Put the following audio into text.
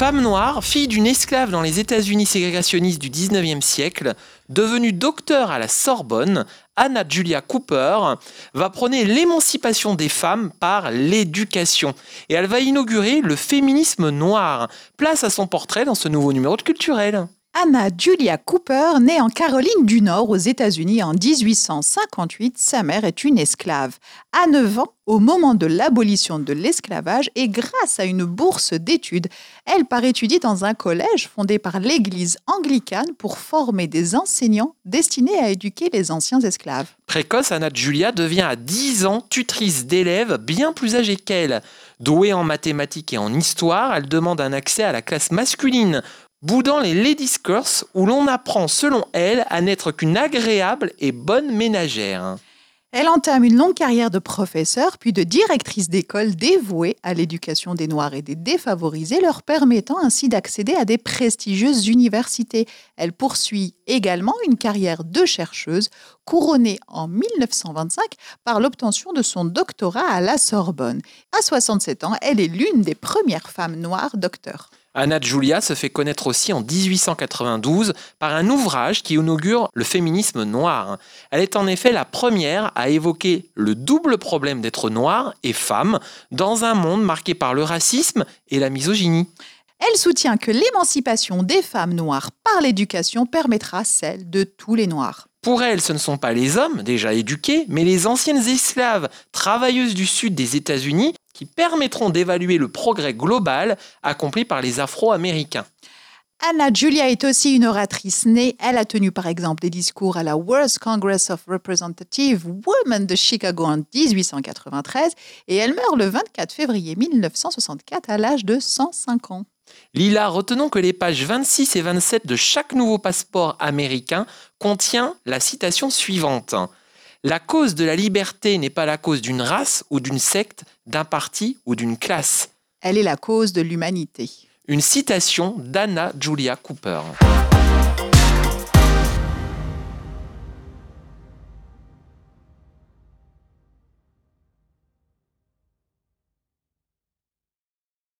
Femme noire, fille d'une esclave dans les États-Unis ségrégationnistes du 19e siècle, devenue docteur à la Sorbonne, Anna Julia Cooper va prôner l'émancipation des femmes par l'éducation. Et elle va inaugurer le féminisme noir. Place à son portrait dans ce nouveau numéro de Culturel. Anna Julia Cooper, née en Caroline du Nord aux États-Unis en 1858, sa mère est une esclave. À 9 ans, au moment de l'abolition de l'esclavage et grâce à une bourse d'études, elle part étudier dans un collège fondé par l'Église anglicane pour former des enseignants destinés à éduquer les anciens esclaves. Précoce, Anna Julia devient à 10 ans tutrice d'élèves bien plus âgés qu'elle. Douée en mathématiques et en histoire, elle demande un accès à la classe masculine boudant les Ladies Curse où l'on apprend, selon elle, à n'être qu'une agréable et bonne ménagère. Elle entame une longue carrière de professeur puis de directrice d'école dévouée à l'éducation des Noirs et des défavorisés, leur permettant ainsi d'accéder à des prestigieuses universités. Elle poursuit également une carrière de chercheuse, couronnée en 1925 par l'obtention de son doctorat à la Sorbonne. À 67 ans, elle est l'une des premières femmes noires docteurs. Anna Julia se fait connaître aussi en 1892 par un ouvrage qui inaugure le féminisme noir. Elle est en effet la première à évoquer le double problème d'être noire et femme dans un monde marqué par le racisme et la misogynie. Elle soutient que l'émancipation des femmes noires par l'éducation permettra celle de tous les noirs. Pour elle, ce ne sont pas les hommes, déjà éduqués, mais les anciennes esclaves, travailleuses du sud des États-Unis, qui permettront d'évaluer le progrès global accompli par les Afro-Américains. Anna Julia est aussi une oratrice née. Elle a tenu par exemple des discours à la World Congress of Representative Women de Chicago en 1893 et elle meurt le 24 février 1964 à l'âge de 105 ans. Lila, retenons que les pages 26 et 27 de chaque nouveau passeport américain contient la citation suivante. La cause de la liberté n'est pas la cause d'une race ou d'une secte, d'un parti ou d'une classe. Elle est la cause de l'humanité. Une citation d'Anna Julia Cooper.